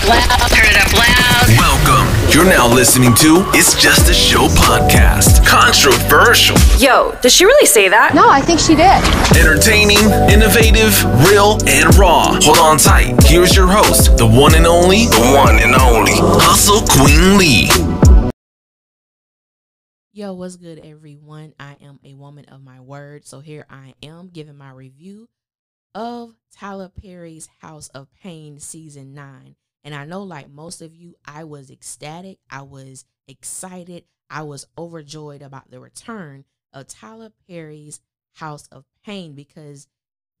up loud. Turn it up loud. Welcome. You're now listening to It's Just a Show podcast. Controversial, Yo, did she really say that? No, I think she did. entertaining, innovative, real, and raw. Hold on tight. Here's your host, the one and only, the one and only, Hustle Queen Lee. Yo, what's good, everyone? I am a woman of my word. So here I am giving my review of Tyler Perry's House of Payne season nine. And I know, like most of you, I was ecstatic. I was excited. I was overjoyed about the return of Tyler Perry's House of Payne because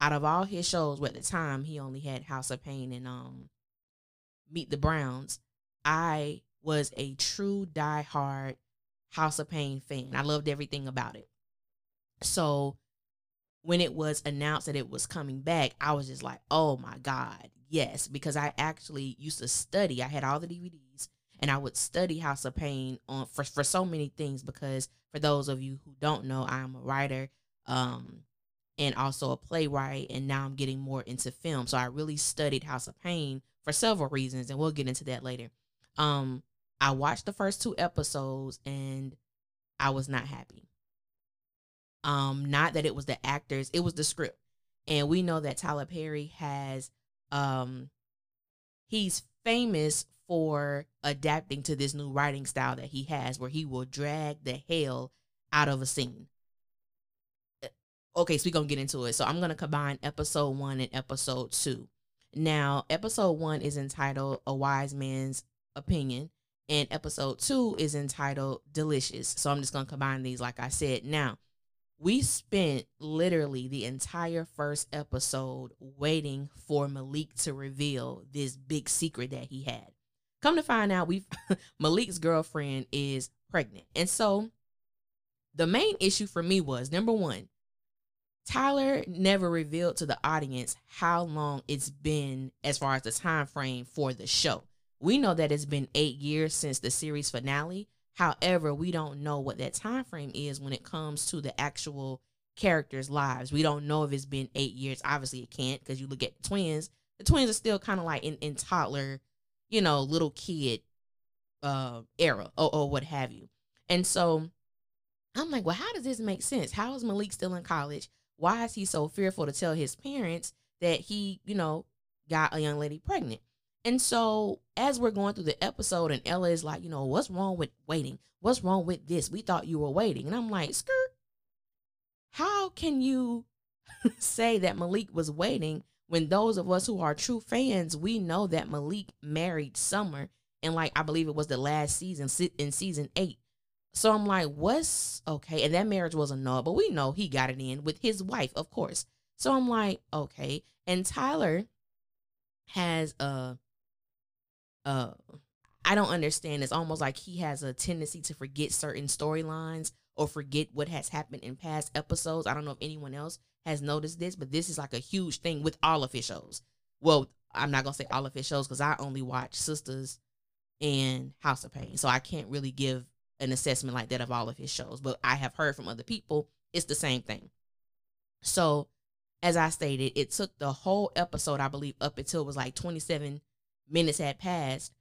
out of all his shows, at the time he only had House of Payne and um Meet the Browns. I was a true diehard House of Payne fan. I loved everything about it. So when it was announced that it was coming back, I was just like, oh my God, yes. Because I actually used to study. I had all the DVDs and I would study House of Payne on for, for so many things because for those of you who don't know, I am a writer um and also a playwright and now I'm getting more into film. So I really studied House of Payne for several reasons and we'll get into that later. Um I watched the first two episodes and I was not happy. Um, not that it was the actors, it was the script. And we know that Tyler Perry has um he's famous for adapting to this new writing style that he has where he will drag the hell out of a scene. Okay, so we're gonna get into it. So I'm gonna combine episode one and episode two. Now, episode one is entitled A Wise Man's Opinion, and episode two is entitled Delicious. So I'm just gonna combine these, like I said. Now, we spent literally the entire first episode waiting for Malik to reveal this big secret that he had. Come to find out, we Malik's girlfriend is pregnant, and so the main issue for me was number one, Tyler never revealed to the audience how long it's been as far as the time frame for the show. We know that it's been eight years since the series finale. However, we don't know what that time frame is when it comes to the actual characters' lives. We don't know if it's been eight years. Obviously, it can't because you look at the twins. The twins are still kind of like in, in toddler, you know, little kid uh era or, or what have you. And so I'm like, well, how does this make sense? How is Malik still in college? Why is he so fearful to tell his parents that he, you know, got a young lady pregnant? And so as we're going through the episode, and Ella is like, you know, what's wrong with waiting? What's wrong with this? We thought you were waiting. And I'm like, skirt, how can you say that Malik was waiting when those of us who are true fans, we know that Malik married Summer and like I believe it was the last season in season eight. So I'm like, what's okay? And that marriage was a no, but we know he got it in with his wife, of course. So I'm like, okay. And Tyler has a uh I don't understand. It's almost like he has a tendency to forget certain storylines or forget what has happened in past episodes. I don't know if anyone else has noticed this, but this is like a huge thing with all of his shows. Well, I'm not gonna say all of his shows because I only watch Sisters and House of Payne, so I can't really give an assessment like that of all of his shows. But I have heard from other people it's the same thing. So, as I stated, it took the whole episode, I believe, up until it was like 27 minutes had passed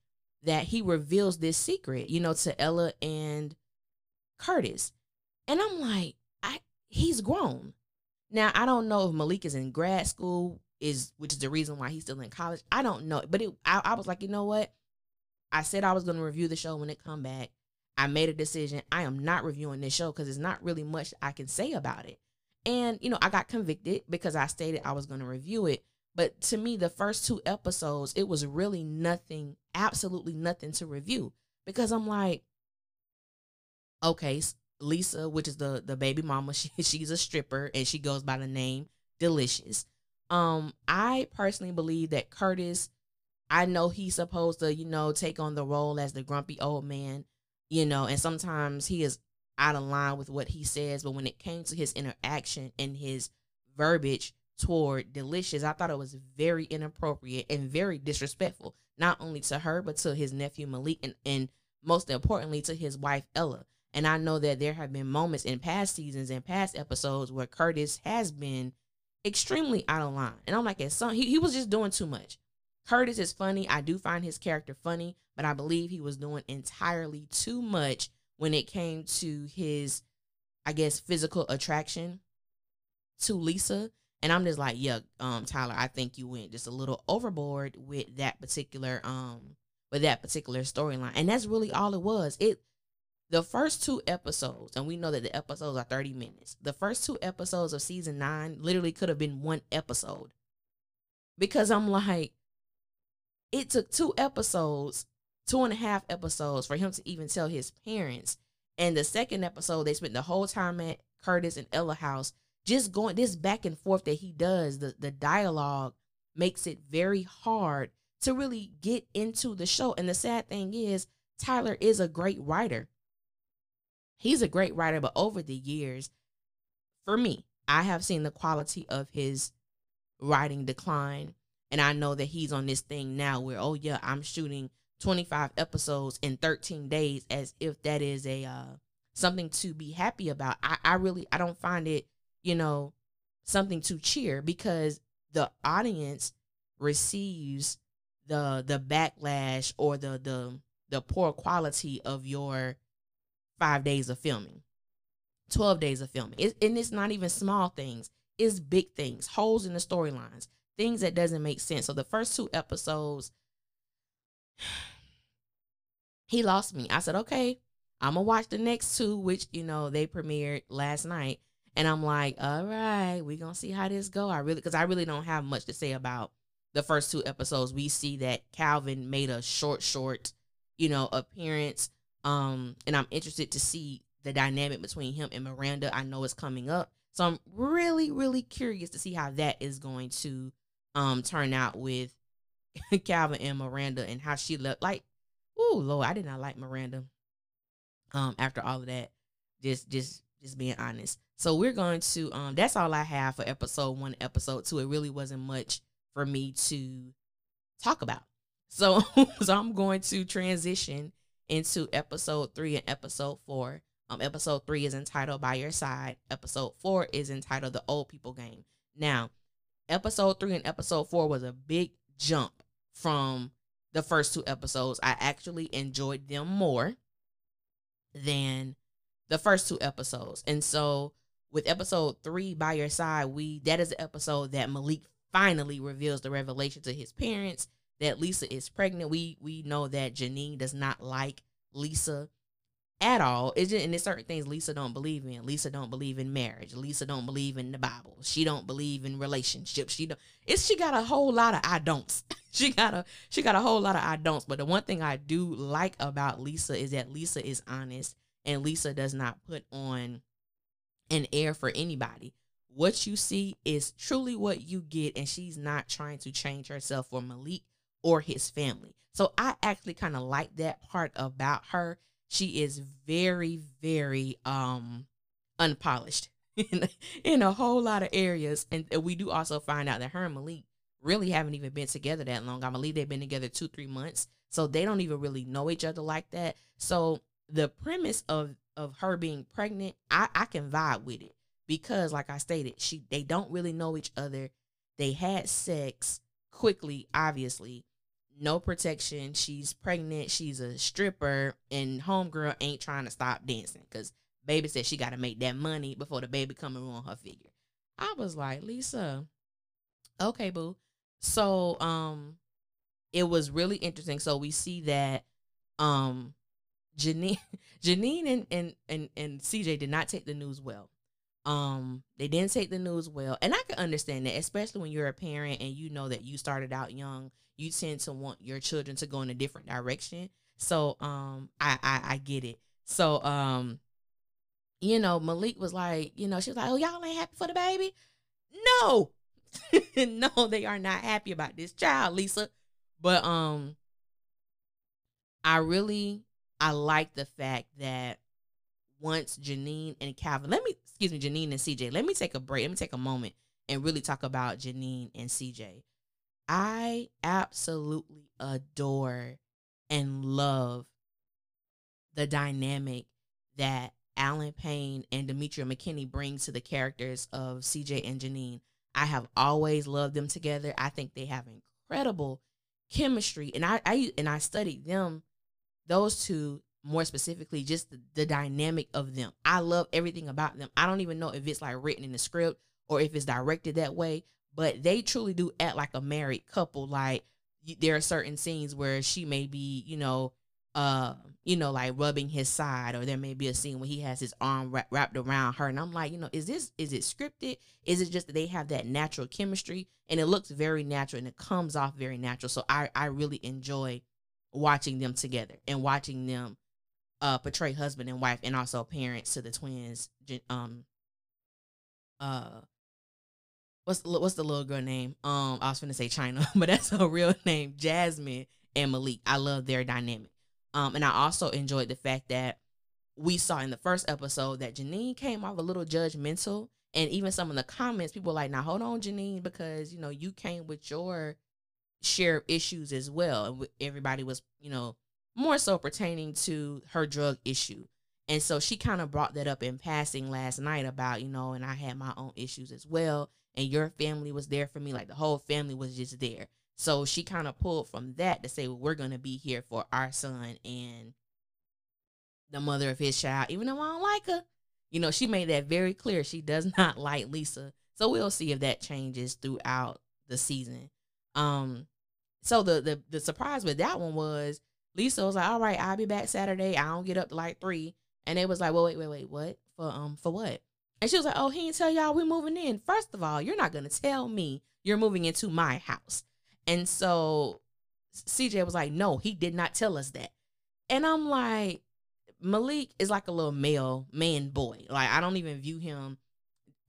that he reveals this secret, you know, to Ella and Curtis. And I'm like, I he's grown. Now, I don't know if Malik is in grad school, is which is the reason why he's still in college. I don't know. But it I, I was like, you know what? I said I was gonna review the show when it come back. I made a decision. I am not reviewing this show because there's not really much I can say about it. And, you know, I got convicted because I stated I was going to review it. But to me, the first two episodes, it was really nothing, absolutely nothing to review because I'm like, okay, Lisa, which is the the baby mama, she, she's a stripper and she goes by the name Delicious. Um, I personally believe that Curtis, I know he's supposed to, you know, take on the role as the grumpy old man, you know, and sometimes he is out of line with what he says, but when it came to his interaction and his verbiage toward Delicious, I thought it was very inappropriate and very disrespectful, not only to her, but to his nephew Malik and, and most importantly to his wife Ella. And I know that there have been moments in past seasons and past episodes where Curtis has been extremely out of line. And I'm like, at some he, he was just doing too much. Curtis is funny. I do find his character funny, but I believe he was doing entirely too much when it came to his, I guess, physical attraction to Lisa. And I'm just like, yeah, um, Tyler, I think you went just a little overboard with that particular um with that particular storyline. And that's really all it was. It the first two episodes, and we know that the episodes are 30 minutes. The first two episodes of season nine literally could have been one episode. Because I'm like, it took two episodes, two and a half episodes for him to even tell his parents. And the second episode, they spent the whole time at Curtis and Ella house, just going this back and forth that he does. The the dialogue makes it very hard to really get into the show. And the sad thing is, Tyler is a great writer. He's a great writer, but over the years, for me, I have seen the quality of his writing decline and I know that he's on this thing now where, oh yeah, I'm shooting 25 episodes in 13 days as if that is a uh something to be happy about. I, I really I don't find it, you know, something to cheer because the audience receives the the backlash or the the the poor quality of your five days of filming 12 days of filming it, and it's not even small things it's big things holes in the storylines things that doesn't make sense. So the first two episodes, he lost me. I said, okay, I'm gonna watch the next two, which you know they premiered last night, and I'm like, all right, we're gonna see how this go. I really, because I really don't have much to say about the first two episodes. We see that Calvin made a short, short, you know, appearance. Um, and I'm interested to see the dynamic between him and Miranda. I know it's coming up. So I'm really, really curious to see how that is going to um turn out with Calvin and Miranda and how she looked like oh Lord, I did not like Miranda. Um, after all of that, just just just being honest. So we're going to um that's all I have for episode one, episode two. It really wasn't much for me to talk about. So so I'm going to transition into episode three and episode four. Um, episode three is entitled By Your Side. Episode four is entitled The Old People Game. Now, episode three and episode four was a big jump from the first two episodes. I actually enjoyed them more than the first two episodes. And so with episode three by your side, we that is the episode that Malik finally reveals the revelation to his parents that Lisa is pregnant. We we know that Janine does not like Lisa at all. It's just, and there's certain things Lisa don't believe in. Lisa don't believe in marriage. Lisa don't believe in the Bible. She don't believe in relationships. She don't. It's she got a whole lot of I don'ts. she got a she got a whole lot of I don'ts. But the one thing I do like about Lisa is that Lisa is honest and Lisa does not put on an air for anybody. What you see is truly what you get, and she's not trying to change herself for Malik or his family. So I actually kind of like that part about her. She is very very um unpolished in, in a whole lot of areas. And we do also find out that her and malik really haven't even been together that long. I believe they've been together two three months. So they don't even really know each other like that. So the premise of of her being pregnant i i can vibe with it because like i stated she they don't really know each other they had sex quickly obviously no protection. She's pregnant. She's a stripper, and homegirl ain't trying to stop dancing because baby said she got to make that money before the baby come and ruin her figure. I was like, Lisa, okay, boo. So, um, it was really interesting. So we see that, um, Janine, Janine and, and and and CJ did not take the news well. Um, they didn't take the news well, and I can understand that, especially when you're a parent and you know that you started out young you tend to want your children to go in a different direction. So um I I, I get it. So um you know, Malik was like, you know, she was like, Oh, y'all ain't happy for the baby? No. no, they are not happy about this child, Lisa. But um I really I like the fact that once Janine and Calvin, let me excuse me, Janine and CJ, let me take a break. Let me take a moment and really talk about Janine and CJ. I absolutely adore and love the dynamic that Allen Payne and Demetria McKinney bring to the characters of CJ and Janine. I have always loved them together. I think they have incredible chemistry, and I, I and I studied them, those two more specifically, just the, the dynamic of them. I love everything about them. I don't even know if it's like written in the script or if it's directed that way, but they truly do act like a married couple. Like there are certain scenes where she may be, you know, uh, you know, like rubbing his side, or there may be a scene where he has his arm wra- wrapped around her, and I'm like, you know, is this is it scripted? Is it just that they have that natural chemistry, and it looks very natural and it comes off very natural? So I I really enjoy watching them together and watching them uh portray husband and wife and also parents to the twins. Um, uh, what's what's the little girl name? Um, I was gonna say China, but that's her real name, Jasmine and Malik. I love their dynamic. Um, and I also enjoyed the fact that we saw in the first episode that Janine came off a little judgmental, and even some of the comments, people were like, "Now hold on, Janine, because you know you came with your share issues as well." And everybody was, you know, more so pertaining to her drug issue. And so she kind of brought that up in passing last night about, you know, and I had my own issues as well. And your family was there for me. Like the whole family was just there. So she kind of pulled from that to say, well, we're going to be here for our son and the mother of his child, even though I don't like her. You know, she made that very clear. She does not like Lisa. So we'll see if that changes throughout the season. Um, so the the the surprise with that one was Lisa was like, "All right, I'll be back Saturday. I don't get up like three. And it was like, "Well, wait, wait, wait, what for? Um, for what?" And she was like, "Oh, he didn't tell y'all we're moving in. First of all, you're not gonna tell me you're moving into my house. And so CJ was like, no, he did not tell us that. And I'm like, Malik is like a little male man boy. Like I don't even view him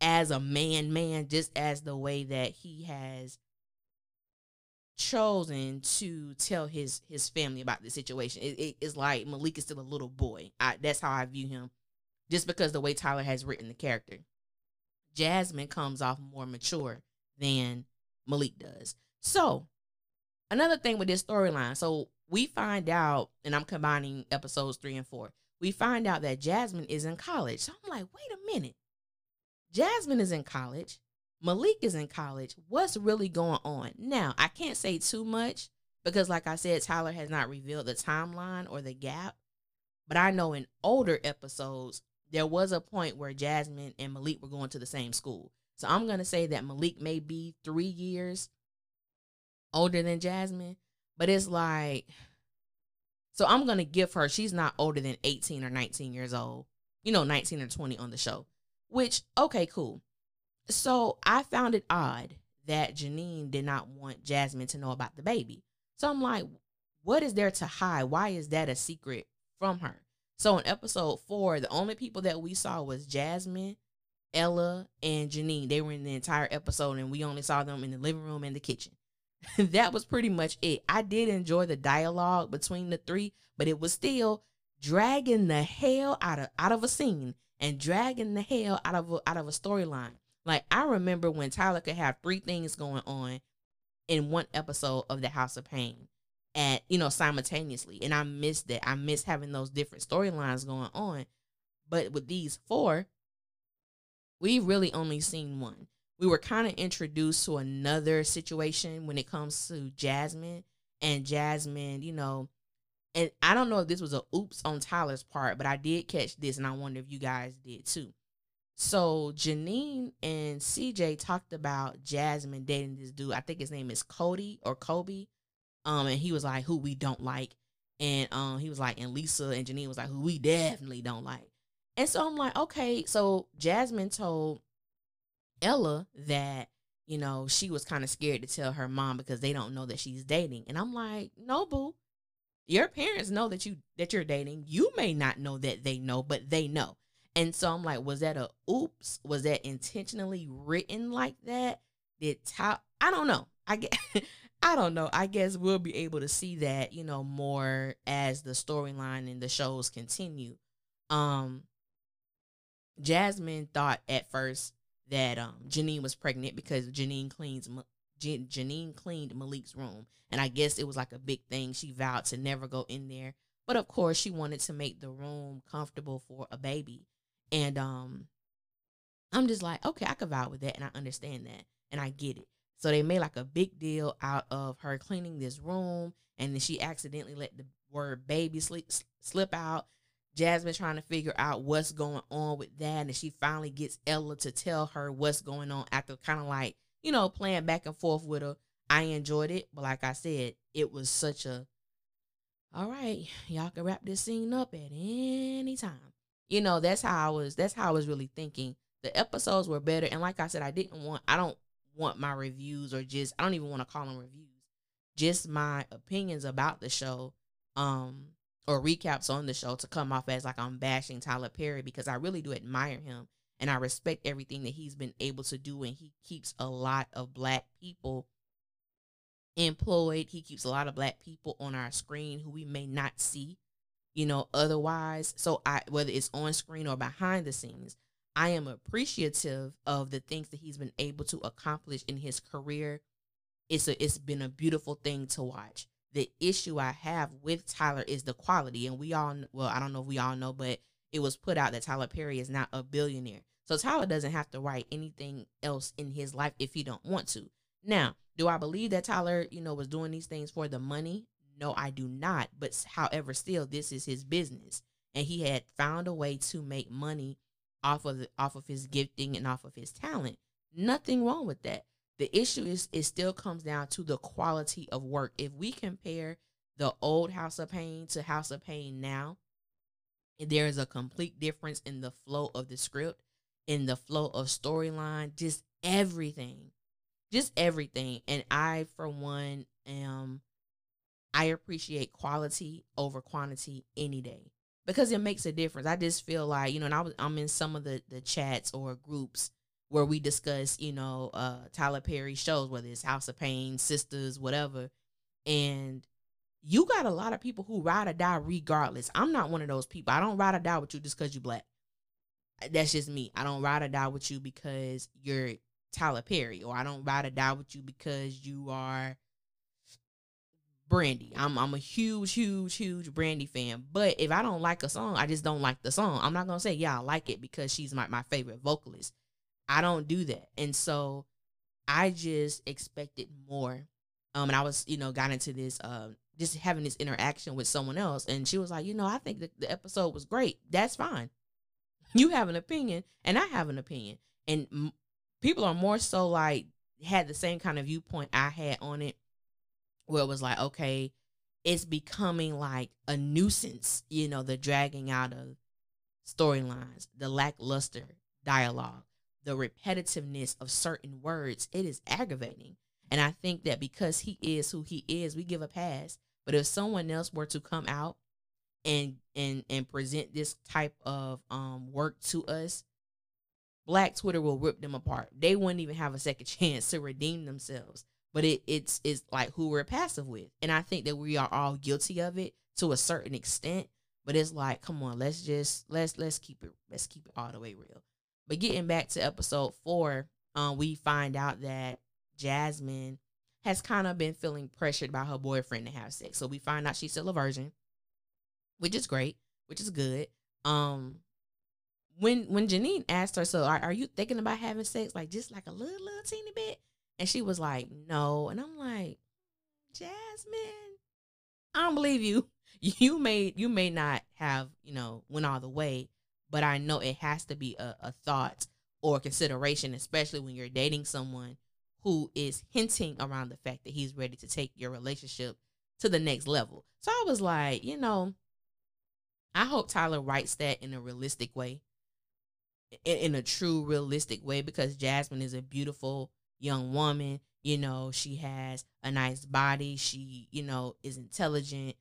as a man man, just as the way that he has chosen to tell his his family about the situation. It, it, it's like Malik is still a little boy. I, that's how I view him, just because the way Tyler has written the character. Jasmine comes off more mature than Malik does. So, another thing with this storyline, so we find out, and I'm combining episodes three and four. We find out that Jasmine is in college. So I'm like, wait a minute. Jasmine is in college. Malik is in college. What's really going on? Now, I can't say too much because, like I said, Tyler has not revealed the timeline or the gap. But I know in older episodes, there was a point where Jasmine and Malik were going to the same school. So I'm going to say that Malik may be three years older than Jasmine, but it's like, so I'm gonna give her. She's not older than 18 or 19 years old. You know, 19 or 20 on the show. Which okay, cool. So I found it odd that Janine did not want Jasmine to know about the baby. So I'm like, what is there to hide? Why is that a secret from her? So in episode four, the only people that we saw was Jasmine, Ella, and Janine. They were in the entire episode, and we only saw them in the living room and the kitchen. that was pretty much it. I did enjoy the dialogue between the three, but it was still dragging the hell out of out of a scene and dragging the hell out of a, out of a storyline. Like I remember when Tyler could have three things going on in one episode of The House of Payne at you know simultaneously, and I missed that. I miss having those different storylines going on. But with these four, we really only seen one we were kind of introduced to another situation when it comes to Jasmine and Jasmine, you know, and I don't know if this was a oops on Tyler's part, but I did catch this and I wonder if you guys did too. So Janine and CJ talked about Jasmine dating this dude. I think his name is Cody or Kobe. Um, and he was like, who we don't like. And um, he was like, and Lisa and Janine was like, who we definitely don't like. And so I'm like, okay, so Jasmine told Ella that you know she was kind of scared to tell her mom because they don't know that she's dating, and I'm like, no, boo. Your parents know that you that you're dating. You may not know that they know, but they know. And so I'm like, was that a oops? Was that intentionally written like that? Did top? I don't know. I get. I don't know. I guess we'll be able to see that, you know, more as the storyline and the shows continue. Um Jasmine thought at first that um Janine was pregnant because Janine cleans Janine cleaned Malik's room, and I guess it was like a big thing. She vowed to never go in there, but of course she wanted to make the room comfortable for a baby, and um, I'm just like, okay, I could vow with that, and I understand that, and I get it. So they made like a big deal out of her cleaning this room, and then she accidentally let the word baby slip slip out. Jasmine trying to figure out what's going on with that, and she finally gets Ella to tell her what's going on after kind of like you know playing back and forth with her. I enjoyed it, but like I said, it was such a all right, y'all can wrap this scene up at any time. You know, that's how I was that's how I was really thinking. The episodes were better. And like I said, I didn't want I don't want my reviews or just I don't even want to call them reviews. Just my opinions about the show, um, or recaps on the show to come off as like I'm bashing Tyler Perry because I really do admire him and I respect everything that he's been able to do and he keeps a lot of black people employed. He keeps a lot of black people on our screen who we may not see, you know, otherwise. So I whether it's on screen or behind the scenes, I am appreciative of the things that he's been able to accomplish in his career. It's a it's been a beautiful thing to watch. The issue I have with Tyler is the quality, and we all well, I don't know if we all know, but it was put out that Tyler Perry is not a billionaire. So Tyler doesn't have to write anything else in his life if he don't want to. Now, do I believe that Tyler, you know, was doing these things for the money? No, I do not. But however, still, this is his business, and he had found a way to make money off of the, off of his gifting and off of his talent. Nothing wrong with that. The issue is it still comes down to the quality of work. If we compare the old House of Payne to House of Payne now, there is a complete difference in the flow of the script, in the flow of storyline, just everything just everything. And I, for one, am I appreciate quality over quantity any day because it makes a difference. I just feel like you know, and I was I'm in some of the the chats or groups where we discuss you know uh Tyler Perry shows, whether it's House of Payne, Sisters, whatever, and you got a lot of people who ride or die regardless. I'm not one of those people. I don't ride or die with you just because you black. That's just me. I don't ride or die with you because you're Tyler Perry, or I don't ride or die with you because you are Brandy. I'm I'm a huge, huge, huge Brandy fan. But if I don't like a song, I just don't like the song. I'm not gonna say yeah I like it because she's my, my favorite vocalist. I don't do that, and so I just expected more. Um, and I was you know got into this uh just having this interaction with someone else, and she was like, you know, I think that the episode was great. That's fine. You have an opinion, and I have an opinion, and people are more so like had the same kind of viewpoint I had on it, where it was like, okay, it's becoming like a nuisance, you know, the dragging out of storylines, the lackluster dialogue, the repetitiveness of certain words. It is aggravating. And I think that because he is who he is, we give a pass. But if someone else were to come out and and and present this type of um work to us Black Twitter will rip them apart. They wouldn't even have a second chance to redeem themselves. But it it's it's like who we're passive with. And I think that we are all guilty of it to a certain extent. But it's like, come on, let's just let's let's keep it let's keep it all the way real. But getting back to episode four, um, we find out that Jasmine has kind of been feeling pressured by her boyfriend to have sex. So we find out she's still a virgin, which is great, which is good. Um, when when Janine asked her, so are, are you thinking about having sex, like just like a little little teeny bit? And she was like, no. And I'm like, Jasmine, I don't believe you. You may you may not have you know went all the way, but I know it has to be a, a thought or consideration, especially when you're dating someone who is hinting around the fact that he's ready to take your relationship to the next level. So I was like, you know, I hope Tyler writes that in a realistic way in, in a true realistic way because Jasmine is a beautiful young woman. You know, she has a nice body. She, you know, is intelligent.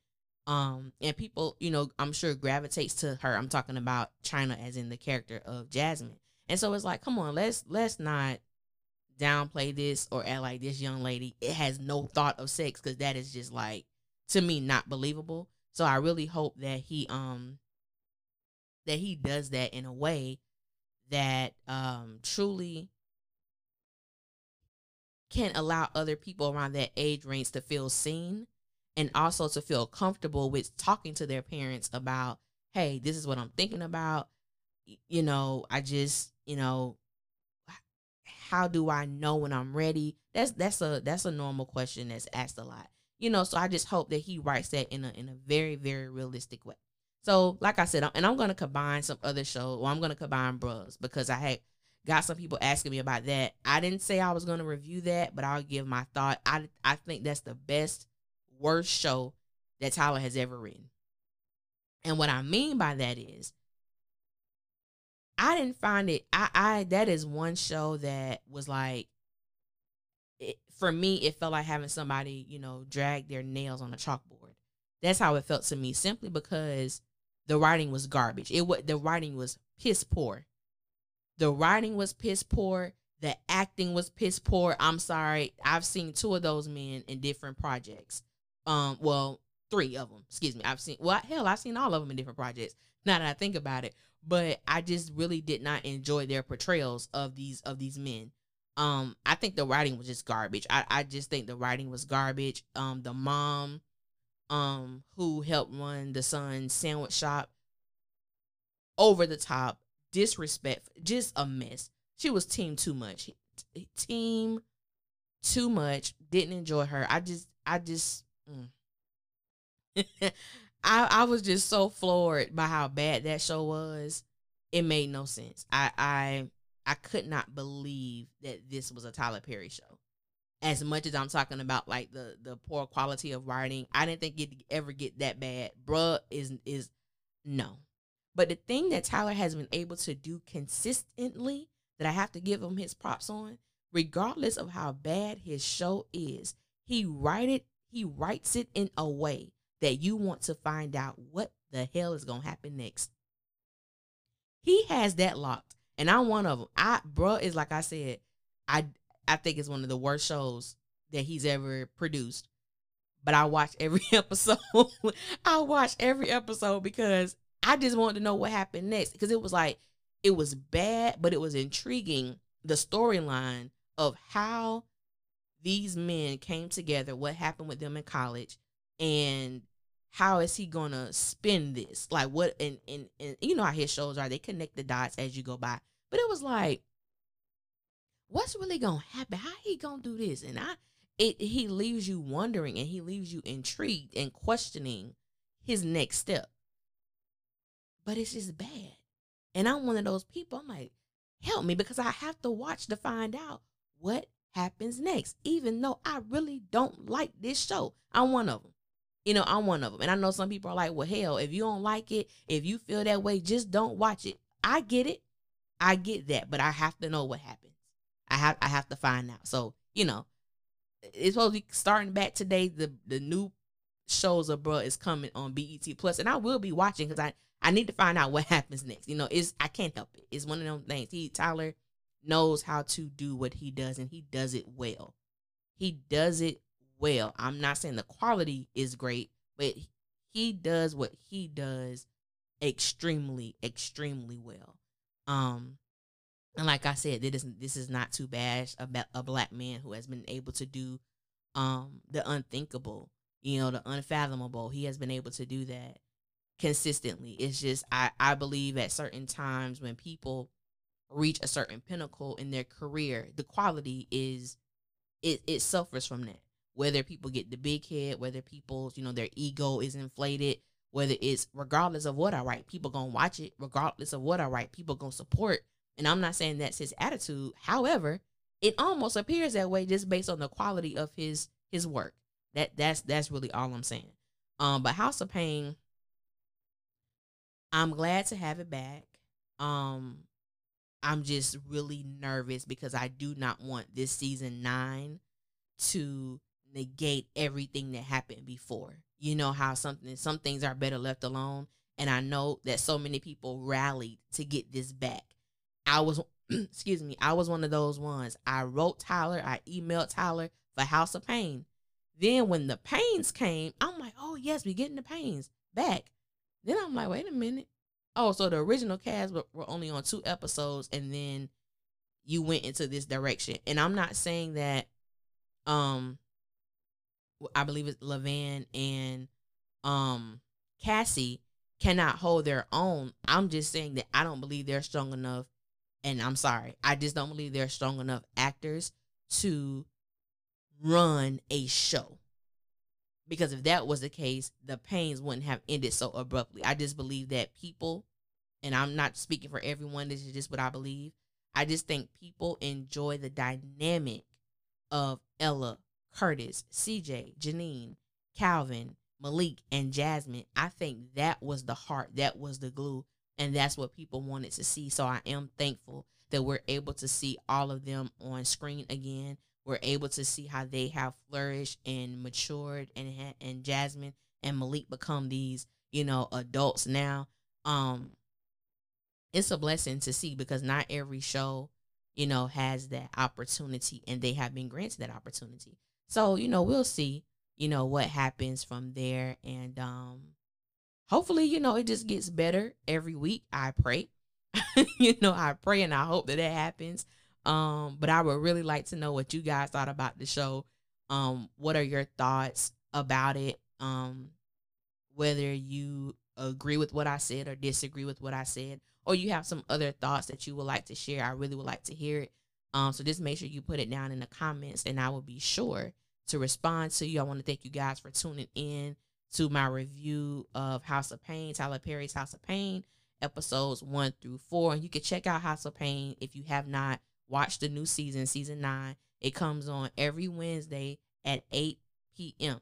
Um, and people, you know, I'm sure gravitates to her. I'm talking about China as in the character of Jasmine. And so it's like, come on, let's let's not downplay this or act like this young lady it has no thought of sex because that is just like to me not believable. So I really hope that he um that he does that in a way that um, truly can allow other people around that age range to feel seen and also to feel comfortable with talking to their parents about, hey, this is what I'm thinking about. You know, I just, you know, how do I know when I'm ready? That's that's a that's a normal question that's asked a lot. You know, so I just hope that he writes that in a in a very very realistic way. So, like I said, and I'm gonna combine some other shows. Well, I'm gonna combine Bros because I had got some people asking me about that. I didn't say I was gonna review that, but I'll give my thought. I I think that's the best worst show that Tyler has ever written. And what I mean by that is I didn't find it I I that is one show that was like it, for me it felt like having somebody, you know, drag their nails on a chalkboard. That's how it felt to me simply because the writing was garbage. It was the writing was piss poor. The writing was piss poor. The acting was piss poor. I'm sorry. I've seen two of those men in different projects. Um, well, three of them. Excuse me. I've seen well, hell, I've seen all of them in different projects. Now that I think about it, but I just really did not enjoy their portrayals of these of these men. Um, I think the writing was just garbage. I, I just think the writing was garbage. Um, the mom, um, who helped run the son's sandwich shop, over the top, disrespect, just a mess. She was team too much. Team too much. Didn't enjoy her. I just, I just. Mm. I I was just so floored by how bad that show was. It made no sense. I I I could not believe that this was a Tyler Perry show. As much as I'm talking about like the the poor quality of writing, I didn't think it ever get that bad. Bruh is is no. But the thing that Tyler has been able to do consistently that I have to give him his props on, regardless of how bad his show is, he write it, he writes it in a way that you want to find out what the hell is gonna happen next. He has that locked, and I'm one of them. I, bruh, is like I said, I I think it's one of the worst shows that he's ever produced. But I watch every episode. I watch every episode because I just wanted to know what happened next. Because it was like it was bad, but it was intriguing. The storyline of how these men came together, what happened with them in college, and how is he gonna spin this? Like what and and, and you know how his shows are, they connect the dots as you go by. But it was like, what's really gonna happen? How he gonna do this? And I it he leaves you wondering and he leaves you intrigued and questioning his next step. But it's just bad. And I'm one of those people, I'm like, help me because I have to watch to find out what happens next, even though I really don't like this show. I'm one of them. You know, I'm one of them. And I know some people are like, well, hell, if you don't like it, if you feel that way, just don't watch it. I get it. I get that, but I have to know what happens. I have I have to find out. So, you know, it's supposed to be starting back today. The the new shows of bro is coming on BET Plus, and I will be watching because I I need to find out what happens next. You know, it's I can't help it. It's one of them things. He Tyler knows how to do what he does, and he does it well. He does it well. I'm not saying the quality is great, but he does what he does extremely, extremely well. Um, and like I said, this is this is not too bad about a black man who has been able to do um the unthinkable, you know, the unfathomable. He has been able to do that consistently. It's just I I believe at certain times when people reach a certain pinnacle in their career, the quality is it it suffers from that whether people get the big head, whether people's, you know, their ego is inflated, whether it's regardless of what I write, people gonna watch it, regardless of what I write, people gonna support. And I'm not saying that's his attitude. However, it almost appears that way just based on the quality of his his work. That that's that's really all I'm saying. Um, but House of Payne, I'm glad to have it back. Um, I'm just really nervous because I do not want this season nine to negate everything that happened before. You know how something some things are better left alone. And I know that so many people rallied to get this back. I was excuse me, I was one of those ones. I wrote Tyler, I emailed Tyler for House of Payne. Then when the Paynes came, I'm like, oh yes, we're getting the Paynes back. Then I'm like, wait a minute. Oh, so the original cast were, were only on two episodes, and then you went into this direction. And I'm not saying that um I believe it's Lavan and um Cassi cannot hold their own. I'm just saying that I don't believe they're strong enough and I'm sorry. I just don't believe they're strong enough actors to run a show. Because if that was the case, the Paynes wouldn't have ended so abruptly. I just believe that people, and I'm not speaking for everyone, this is just what I believe. I just think people enjoy the dynamic of Ella, Curtis, CJ, Janine, Calvin, Malik, and Jasmine. I think that was the heart, that was the glue, and that's what people wanted to see. So I am thankful that we're able to see all of them on screen again. We're able to see how they have flourished and matured, and and Jasmine and Malik become these, you know, adults now. Um, it's a blessing to see because not every show, you know, has that opportunity, and they have been granted that opportunity. So you know, we'll see, you know, what happens from there, and um, hopefully, you know, it just gets better every week. I pray. you know, I pray and I hope that that happens. Um, but I would really like to know what you guys thought about the show. Um, what are your thoughts about it? Um, whether you agree with what I said or disagree with what I said, or you have some other thoughts that you would like to share. I really would like to hear it. Um, so just make sure you put it down in the comments, and I will be sure to respond to you. I want to thank you guys for tuning in to my review of House of Payne, Tyler Perry's House of Payne episodes one through four. And you can check out House of Payne if you have not watched the new season, season nine. It comes on every Wednesday at 8 p.m.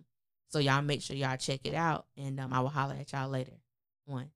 So y'all make sure y'all check it out. And um, I will holler at y'all later. One.